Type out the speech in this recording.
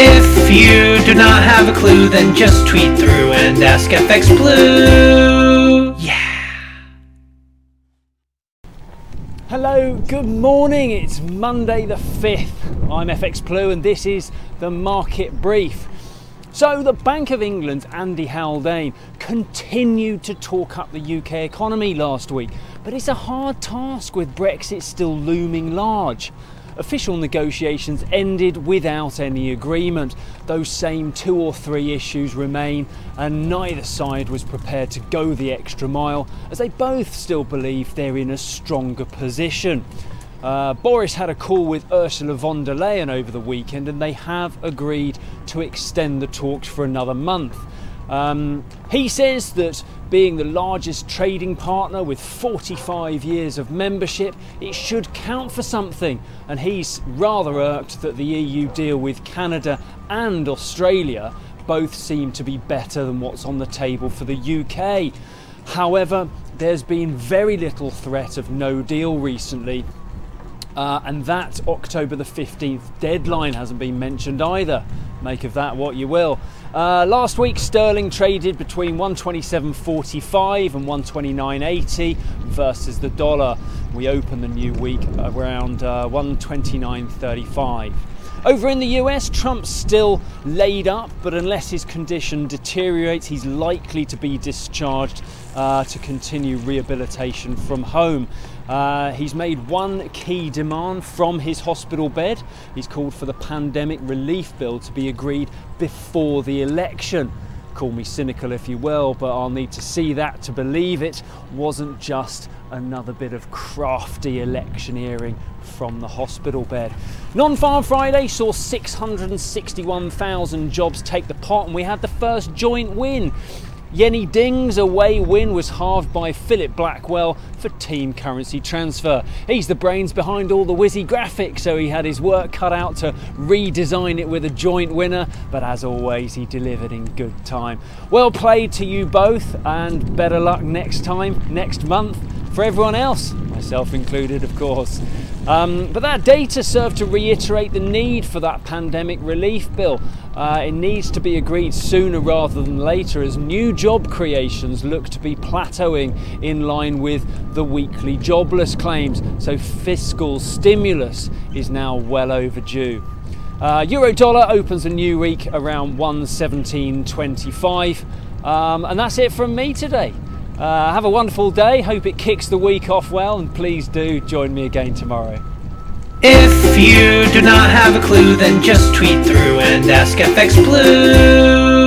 If you do not have a clue, then just tweet through and ask FX Blue. Yeah. Hello, good morning. It's Monday the 5th. I'm FX Blue and this is the market brief. So, the Bank of England's Andy Haldane continued to talk up the UK economy last week, but it's a hard task with Brexit still looming large. Official negotiations ended without any agreement. Those same two or three issues remain, and neither side was prepared to go the extra mile, as they both still believe they're in a stronger position. Uh, Boris had a call with Ursula von der Leyen over the weekend, and they have agreed to extend the talks for another month. Um, he says that being the largest trading partner with 45 years of membership, it should count for something. And he's rather irked that the EU deal with Canada and Australia both seem to be better than what's on the table for the UK. However, there's been very little threat of no deal recently. Uh, and that October the 15th deadline hasn't been mentioned either. Make of that what you will. Uh, last week, sterling traded between 127.45 and 129.80 versus the dollar. We open the new week around uh, 129.35. Over in the US, Trump's still laid up, but unless his condition deteriorates, he's likely to be discharged uh, to continue rehabilitation from home. Uh, he's made one key demand from his hospital bed. He's called for the pandemic relief bill to be agreed before the election. Call me cynical if you will, but I'll need to see that to believe it wasn't just another bit of crafty electioneering from the hospital bed. Non Farm Friday saw 661,000 jobs take the pot, and we had the first joint win. Yenny Ding's away win was halved by Philip Blackwell for team currency transfer. He's the brains behind all the whizzy graphics, so he had his work cut out to redesign it with a joint winner, but as always, he delivered in good time. Well played to you both, and better luck next time, next month, for everyone else, myself included, of course. Um, but that data served to reiterate the need for that pandemic relief bill. Uh, it needs to be agreed sooner rather than later as new job creations look to be plateauing in line with the weekly jobless claims. So fiscal stimulus is now well overdue. Uh, Euro dollar opens a new week around 117.25. Um, and that's it from me today. Uh, have a wonderful day. Hope it kicks the week off well, and please do join me again tomorrow. If you do not have a clue, then just tweet through and ask FX Blue.